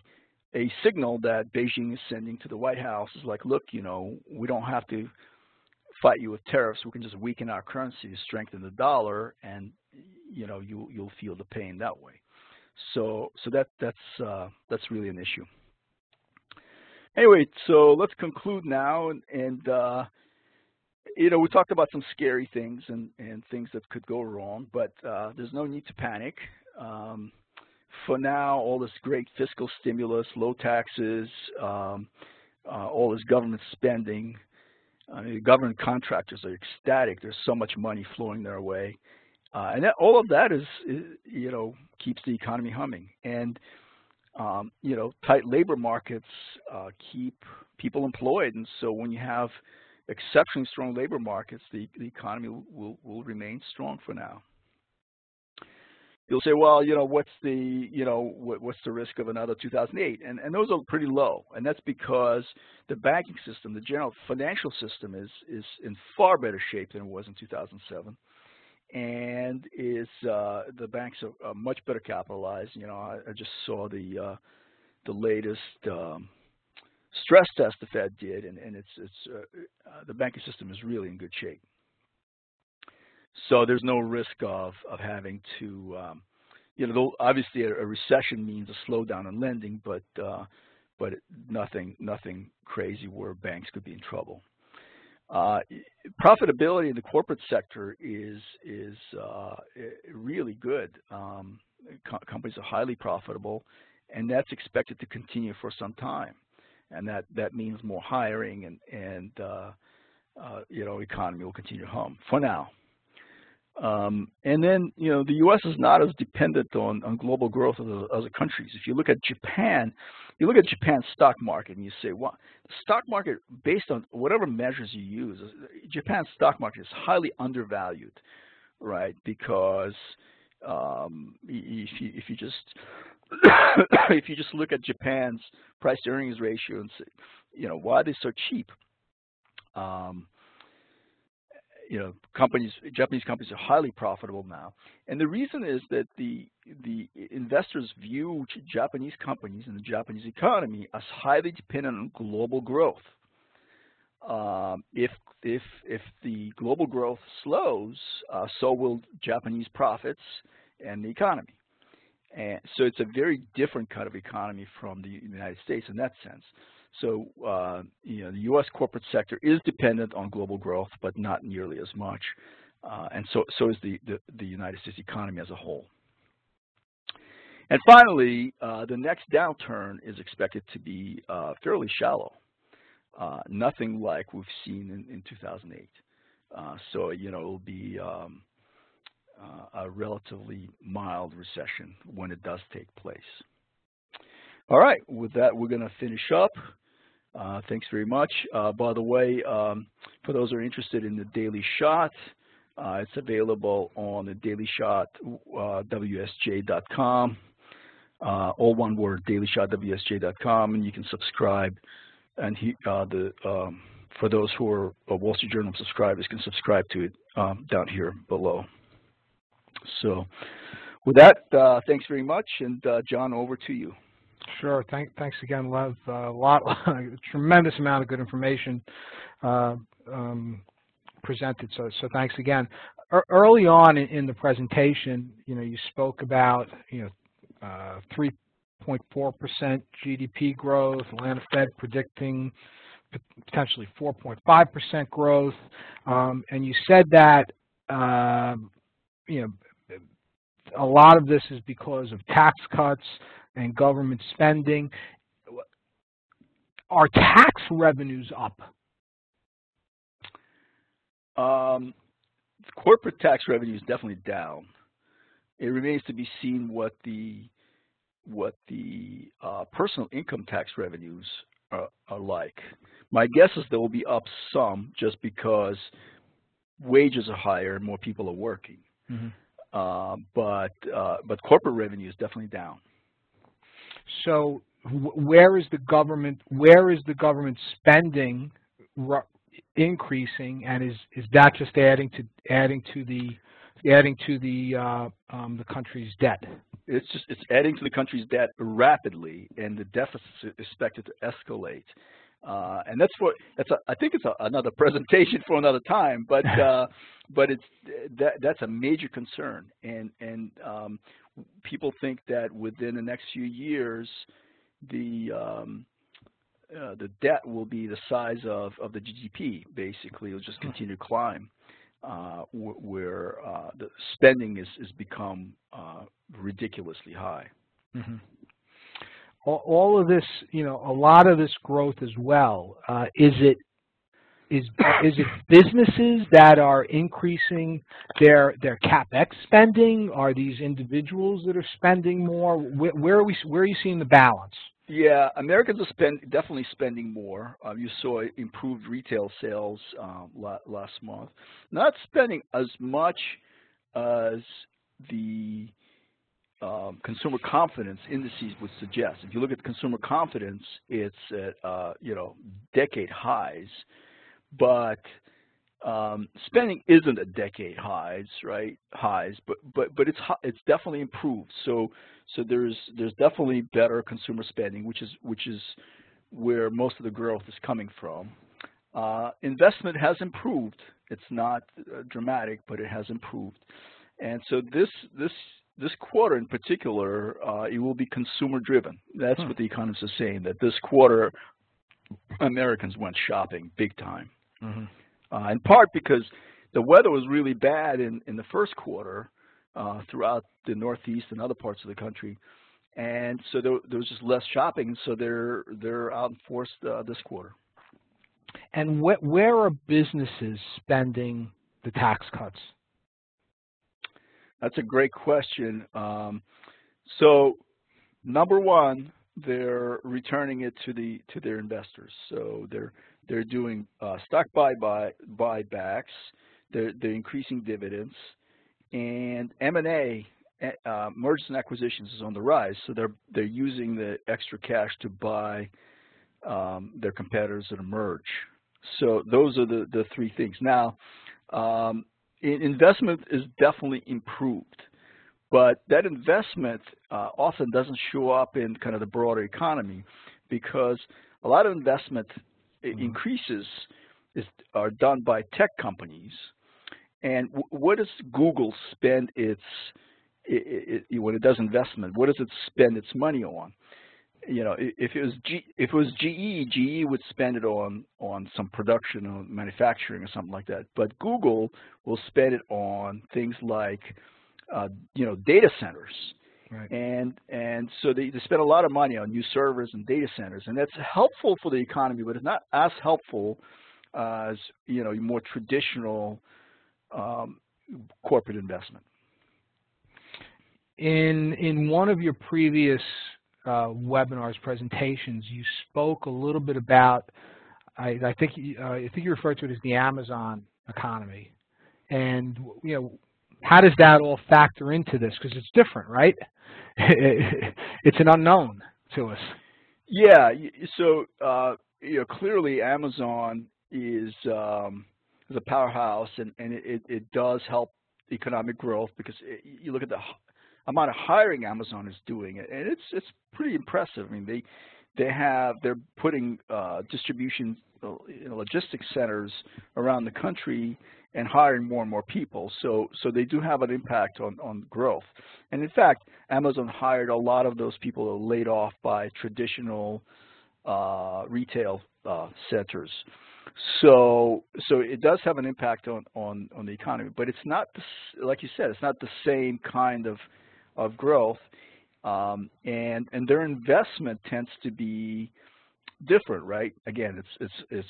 a signal that Beijing is sending to the White House is like, look, you know, we don't have to fight you with tariffs. We can just weaken our currency, strengthen the dollar, and you know, you you'll feel the pain that way. So so that that's uh, that's really an issue. Anyway, so let's conclude now, and, and uh, you know, we talked about some scary things and, and things that could go wrong, but uh, there's no need to panic. Um, for now, all this great fiscal stimulus, low taxes, um, uh, all this government spending, I mean, government contractors are ecstatic. There's so much money flowing their way. Uh, and that, all of that is, is, you know, keeps the economy humming. And, um, you know, tight labor markets uh, keep people employed. And so when you have exceptionally strong labor markets, the, the economy will, will remain strong for now. You'll say, well, you know, what's the, you know, what, what's the risk of another 2008? And, and those are pretty low. And that's because the banking system, the general financial system is, is in far better shape than it was in 2007 and is uh, the banks are, are, much better capitalized. You know, I, I just saw the uh, the latest um, stress test the Fed did, and, and it's, it's uh, uh, the banking system is really in good shape. So there's no risk of, of having to, um, you know, obviously a, a, recession means a slowdown in lending, but uh, but nothing nothing crazy where banks could be in trouble. Uh, profitability in the corporate sector is is uh, really good. Um, co companies are highly profitable, and that's expected to continue for some time and that that means more hiring and and uh, uh, you know economy will continue to hum for now. Um, and then you know the U.S. is not as dependent on on global growth as other countries. If you look at Japan, you look at Japan's stock market and you say, well, the stock market based on whatever measures you use, Japan's stock market is highly undervalued, right? Because um, if you if you just if you just look at Japan's price to earnings ratio and say, you know, why are they so cheap? Um, you know, companies, Japanese companies are highly profitable now. And the reason is that the, the investors view Japanese companies and the Japanese economy as highly dependent on global growth. Um, if, if, if the global growth slows, uh, so will Japanese profits and the economy. And so it's a very different kind of economy from the United States in that sense. So, uh, you know, the U.S. corporate sector is dependent on global growth, but not nearly as much. Uh, and so, so is the, the, the, United States economy as a whole. And finally, uh, the next downturn is expected to be uh, fairly shallow, uh, nothing like we've seen in, in 2008. Uh, so, you know, it'll be um, uh, a relatively mild recession when it does take place. All right, with that, we're going to finish up. Uh, thanks very much. Uh, by the way, um, for those who are interested in the Daily Shot, uh, it's available on the Daily Shot uh, WSJ.com, uh, all one word, Daily Shot WSJ.com, and you can subscribe. And he, uh, the um, for those who are Wall Street Journal subscribers, can subscribe to it um, down here below. So with that, uh, thanks very much. And uh, John, over to you. Sure. Thank, thanks again, Lev. A uh, lot, tremendous amount of good information. Uh, um, presented. So, so thanks again. Early on in, the presentation, you know, you spoke about you know uh, 3.4% GDP growth. Atlanta Fed predicting potentially 4.5% growth, um, and you said that um, you know a lot of this is because of tax cuts and government spending. Are tax revenues up? Um, corporate tax revenue is definitely down. It remains to be seen what the what the uh, personal income tax revenues are, are, like. My guess is they will be up some just because wages are higher and more people are working. Mm -hmm. Uh, but uh, but corporate revenue is definitely down. So where is the government where is the government spending increasing, and is is that just adding to adding to the adding to the uh, um, the country's debt? It's just it's adding to the country's debt rapidly, and the deficit is expected to escalate. Uh, and that's what that's a, I think it's a, another presentation for another time, but uh, but it's that that's a major concern, and and um, people think that within the next few years, the um, uh, the debt will be the size of, of the GDP, basically. It'll just continue to climb, uh, where uh, the spending is, is become uh, ridiculously high. Mm -hmm. All, of this, you know, a lot of this growth as well, uh, is it is is it businesses that are increasing their their capex spending? Are these individuals that are spending more? Where, where are we? Where are you seeing the balance? Yeah, Americans are spend, definitely spending more. Um, you saw improved retail sales um, last month. Not spending as much as the um, consumer confidence indices would suggest. If you look at consumer confidence, it's at uh, you know decade highs, but um, spending isn't at decade highs, right? Highs, but but but it's it's definitely improved. So so there's there's definitely better consumer spending, which is which is where most of the growth is coming from. Uh, investment has improved. It's not uh, dramatic, but it has improved. And so this this this quarter in particular, uh, it will be consumer driven. That's hmm. what the economists are saying. That this quarter, Americans went shopping big time. Mm -hmm uh, in part because the weather was really bad in, in the first quarter uh, throughout the Northeast and other parts of the country. And so there, there was just less shopping, so they're, they're out in force uh, this quarter. And wh where are businesses spending the tax cuts? That's a great question. Um, so number one, they're returning it to the to their investors. So they're they're doing uh, stock buy, buy buybacks. They're they're increasing dividends, and M&A eh, uh, mergers and acquisitions is on the rise. So they're they're using the extra cash to buy um, their competitors that emerge. So those are the the three things. Now, um, investment is definitely improved. But that investment uh, often doesn't show up in kind of the broader economy because a lot of investment mm -hmm. increases is, are done by tech companies. And what does Google spend its, it, it, when it does investment, what does it spend its money on? You know, if it was G, if it was GE, GE would spend it on on some production or manufacturing or something like that. But Google will spend it on things like uh, you know, data centers. Right. And and so they, they spend a lot of money on new servers and data centers, and that's helpful for the economy, but it's not as helpful as you know more traditional um, corporate investment. In in one of your previous uh, webinars presentations, you spoke a little bit about I, I think uh, I think you referred to it as the Amazon economy, and you know how does that all factor into this? Because it's different, right? it's an unknown to us. Yeah. So uh, you know, clearly Amazon is um, is a powerhouse, and and it it does help economic growth because it, you look at the amount of hiring Amazon is doing, and it's it's pretty impressive. I mean, they they have they're putting uh, distribution you know, logistics centers around the country and hiring more and more people. So, so they do have an impact on, on growth. And in fact, Amazon hired a lot of those people that were laid off by traditional uh, retail uh, centers. So, so it does have an impact on, on, on the economy, but it's not, the, like you said, it's not the same kind of, of growth. Um, and, and their investment tends to be different, right? Again, it's, it's, it's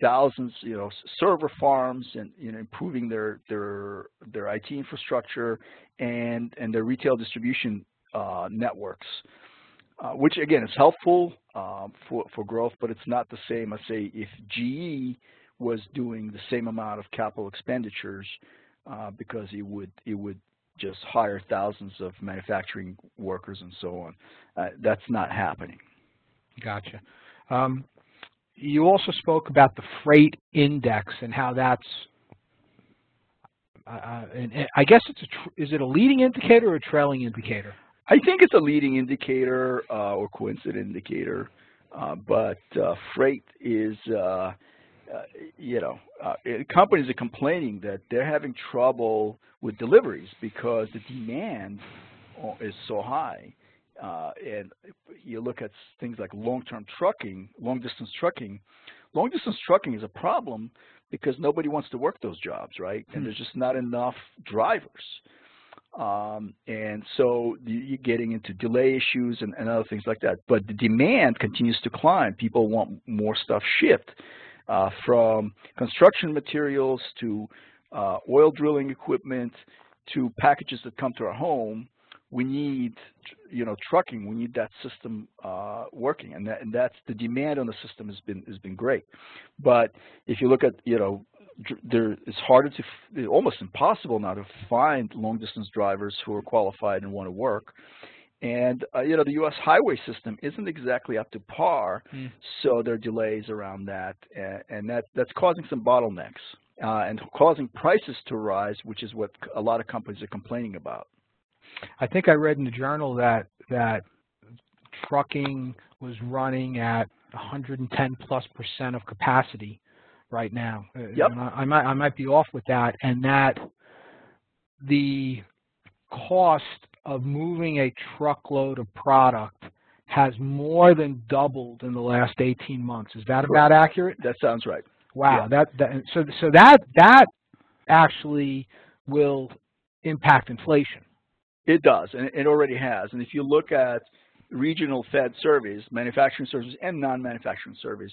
thousands, you know, server farms and you know improving their their their IT infrastructure and and their retail distribution uh, networks, uh, which again is helpful um, for for growth, but it's not the same as say if GE was doing the same amount of capital expenditures uh, because it would it would just hire thousands of manufacturing workers and so on. Uh, that's not happening. Gotcha. Um, you also spoke about the freight index and how that's, uh, uh and, and I guess it's a, is it a leading indicator or a trailing indicator? I think it's a leading indicator uh, or coincident indicator, uh, but uh, freight is, uh, you know, companies are complaining that they're having trouble with deliveries because the demand is so high. Uh, and you look at things like long-term trucking, long-distance trucking. Long-distance trucking is a problem because nobody wants to work those jobs, right? And hmm. there's just not enough drivers. Um, and so you're getting into delay issues and, and, other things like that. But the demand continues to climb. People want more stuff shipped, uh, from construction materials to uh, oil drilling equipment to packages that come to our home we need, you know, trucking. We need that system uh, working, and, that, and that's the demand on the system has been has been great. But if you look at, you know, there it's harder to, almost impossible now to find long distance drivers who are qualified and want to work. And uh, you know the U.S. highway system isn't exactly up to par, mm. so there are delays around that, and, and that that's causing some bottlenecks uh, and causing prices to rise, which is what a lot of companies are complaining about. I think I read in the journal that that trucking was running at 110 plus percent of capacity right now. Uh, yep. I, I, might I might be off with that, and that the cost of moving a truckload of product has more than doubled in the last 18 months. Is that about accurate? That sounds right. Wow. Yeah. That, that so so that that actually will impact inflation. It does, and it already has. And if you look at regional Fed surveys, manufacturing surveys and non-manufacturing surveys,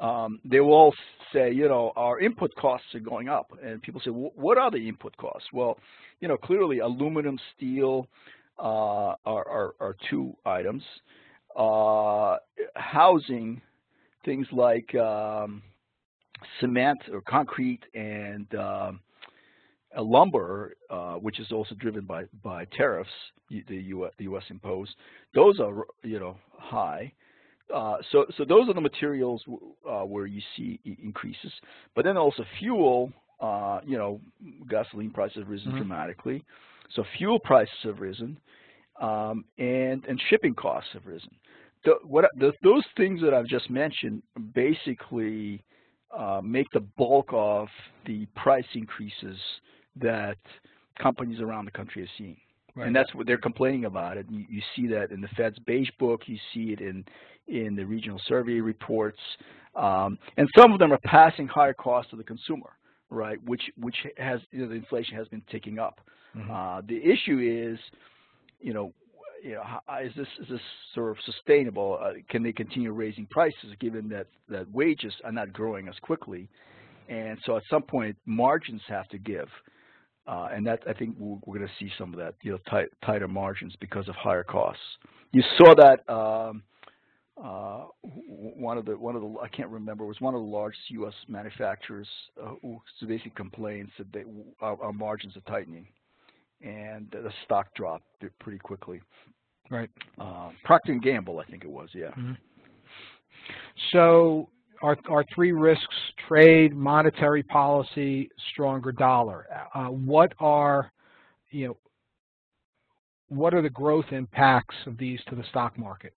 um, they will all say, you know, our input costs are going up. And people say, what are the input costs? Well, you know, clearly aluminum, steel uh, are, are, are, two items. Uh, housing, things like um, cement or concrete and um, lumber, uh, which is also driven by by tariffs the U.S. the U.S. imposed, those are you know high. Uh, so so those are the materials uh, where you see increases, but then also fuel. Uh, you know, gasoline prices have risen mm -hmm. dramatically, so fuel prices have risen, um, and and shipping costs have risen. The, what the, those things that I've just mentioned basically uh, make the bulk of the price increases that companies around the country are seeing. Right. And that's what they're complaining about. It. You, you, see that in the Fed's beige book. You see it in in the regional survey reports, um, and some of them are passing higher costs to the consumer, right? Which which has you know, the inflation has been ticking up. Mm -hmm. uh, the issue is, you know, you know, is this is this sort of sustainable? Uh, can they continue raising prices given that that wages are not growing as quickly? And so at some point, margins have to give. Uh, and that I think we're, we're going to see some of that, you know, tight, tighter margins because of higher costs. You saw that um, uh, one of the one of the I can't remember was one of the largest U.S. manufacturers uh, who basically complains that they, our, our, margins are tightening, and the stock dropped pretty quickly. Right. Uh, Procter and Gamble, I think it was. Yeah. Mm -hmm. So our, our three risks, trade, monetary policy, stronger dollar. Uh, what are, you know, what are the growth impacts of these to the stock market?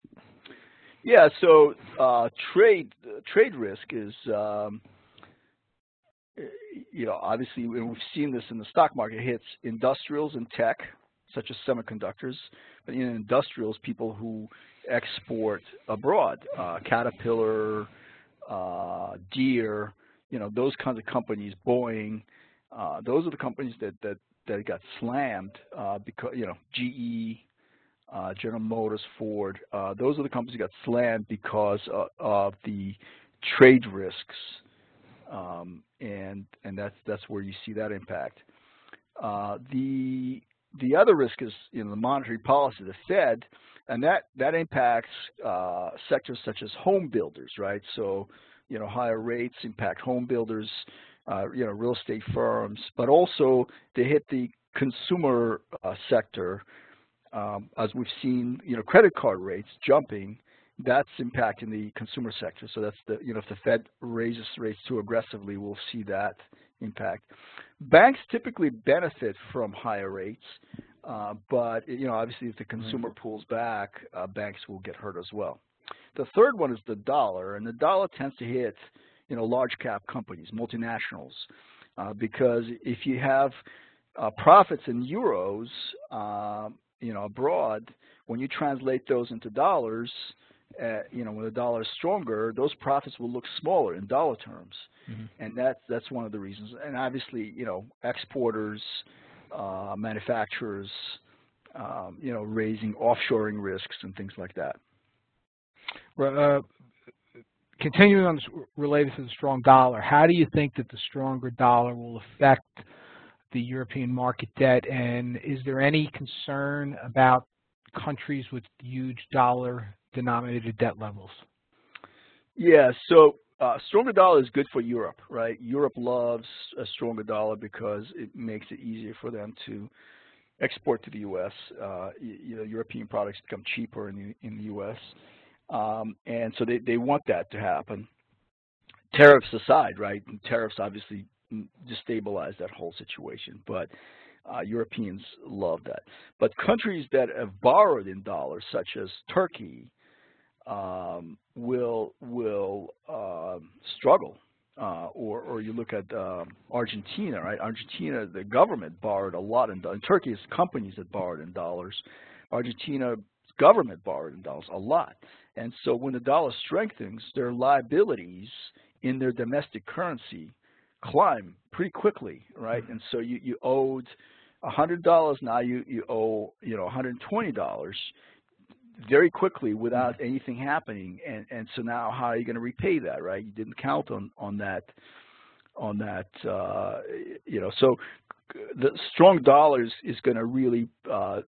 Yeah, so uh, trade trade risk is, um, you know, obviously, and we've seen this in the stock market, hits industrials and tech, such as semiconductors, but in industrials, people who export abroad, uh, Caterpillar, uh, Deere, you know, those kinds of companies, Boeing, uh, those are the companies that that that got slammed uh, because you know GE, uh, General Motors, Ford. Uh, those are the companies that got slammed because of, of the trade risks, um, and and that's that's where you see that impact. Uh, the the other risk is you know the monetary policy, the Fed, and that that impacts uh, sectors such as home builders, right? So you know higher rates impact home builders uh, you know, real estate firms, but also they hit the consumer uh, sector. Um, as we've seen, you know, credit card rates jumping, that's impacting the consumer sector. So that's the, you know, if the Fed raises rates too aggressively, we'll see that impact. Banks typically benefit from higher rates, uh, but, you know, obviously if the consumer pulls back, uh, banks will get hurt as well. The third one is the dollar, and the dollar tends to hit you know, large cap companies, multinationals, uh, because if you have uh, profits in euros, uh, you know, abroad, when you translate those into dollars, uh, you know, when the dollar is stronger, those profits will look smaller in dollar terms, mm-hmm. and that's that's one of the reasons. And obviously, you know, exporters, uh, manufacturers, um, you know, raising offshoring risks and things like that. Uh, continuing on this related to the strong dollar, how do you think that the stronger dollar will affect the European market debt, and is there any concern about countries with huge dollar-denominated debt levels? Yeah, so uh, stronger dollar is good for Europe, right? Europe loves a stronger dollar because it makes it easier for them to export to the U.S. Uh, you, know, European products become cheaper in the in the U.S. Um, and so they, they want that to happen. Tariffs aside, right? And tariffs obviously destabilize that whole situation, but uh, Europeans love that. But countries that have borrowed in dollars, such as Turkey, um, will will uh, struggle. Uh, or, or you look at um, Argentina, right? Argentina, the government borrowed a lot in dollars. Turkey is companies that borrowed in dollars. Argentina government borrowed in dollars a lot. And so when the dollar strengthens, their liabilities in their domestic currency climb pretty quickly, right? And so you, you owed $100, now you, you owe, you know, $120 very quickly without anything happening. And, and so now how are you going to repay that, right? You didn't count on, on that, on that, uh, you know, so the strong dollars is going to really uh,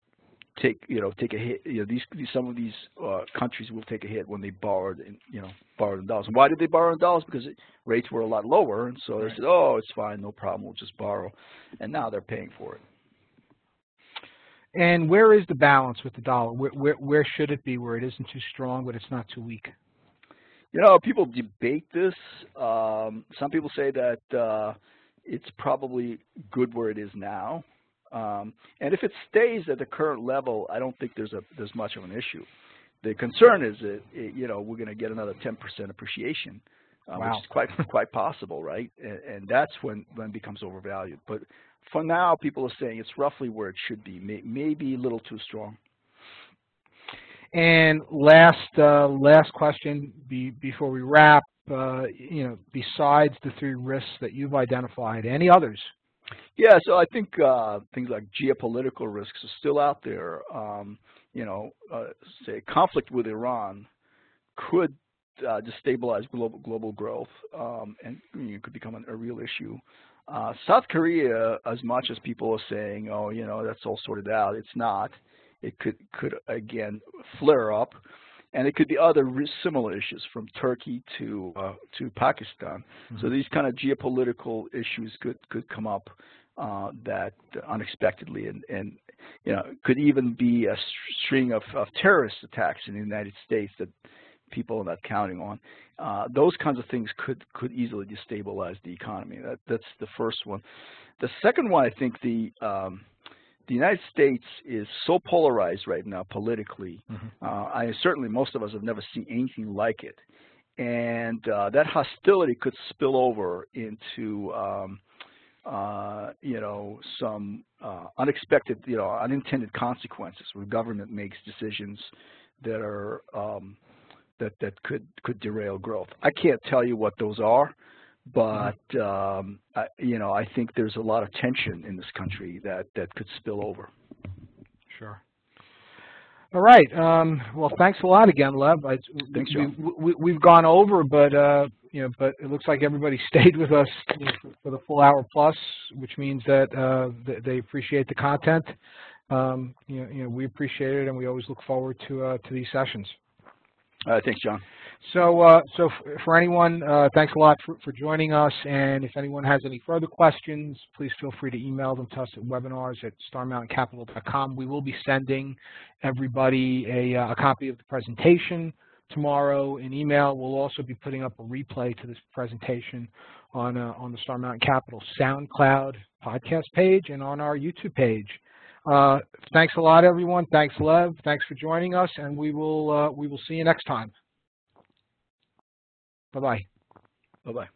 take you know take a hit. You know these, these some of these uh, countries will take a hit when they borrowed in, you know borrowed in dollars. And why did they borrow in dollars? Because it, rates were a lot lower, and so right. they said, oh, it's fine, no problem, we'll just borrow. And now they're paying for it. And where is the balance with the dollar? Where, where, where should it be where it isn't too strong, but it's not too weak? You know, people debate this. Um, some people say that uh, it's probably good where it is now. Um, and if it stays at the current level, I don't think there's a there's much of an issue. The concern is that it, you know we're going to get another 10% appreciation, uh, wow. which is quite quite possible, right? And, and, that's when when it becomes overvalued. But for now, people are saying it's roughly where it should be, may, maybe a little too strong. And last uh, last question be, before we wrap, uh, you know, besides the three risks that you've identified, any others yeah, so I think uh, things like geopolitical risks are still out there. Um, you know, uh, say conflict with Iran could uh, destabilize global global growth, um, and you know, could become an, a real issue. Uh, South Korea, as much as people are saying, oh, you know, that's all sorted out, it's not. It could could again flare up and it could be other similar issues from Turkey to uh, to Pakistan. Mm -hmm. So these kind of geopolitical issues could could come up uh, that unexpectedly, and and you know could even be a string of, of terrorist attacks in the United States that people are not counting on. Uh, those kinds of things could could easily destabilize the economy. That that's the first one. The second one, I think the um, the United States is so polarized right now politically. Mhm. Uh, I certainly most of us have never seen anything like it, and uh, that hostility could spill over into um, uh, you know some uh, unexpected, you know, unintended consequences where government makes decisions that are um, that that could could derail growth. I can't tell you what those are, but um, I, you know, I think there's a lot of tension in this country that that could spill over. Sure. All right. Um, well, thanks a lot again, Lev. I, Thanks, we, we, we've gone over, but uh, you know, but it looks like everybody stayed with us for, for the full hour plus, which means that uh, they appreciate the content. Um, you know, you know, we appreciate it, and we always look forward to uh, to these sessions. Uh, thanks, John. So, uh, so for anyone, uh, thanks a lot for, for joining us. And if anyone has any further questions, please feel free to email them to us at webinars at starmountaincapital.com. We will be sending everybody a, uh, a copy of the presentation tomorrow in email. We'll also be putting up a replay to this presentation on uh, on the Star Mountain Capital SoundCloud podcast page and on our YouTube page. Uh, thanks a lot, everyone. Thanks, Lev. Thanks for joining us, and we will uh, we will see you next time. Bye bye. Bye bye.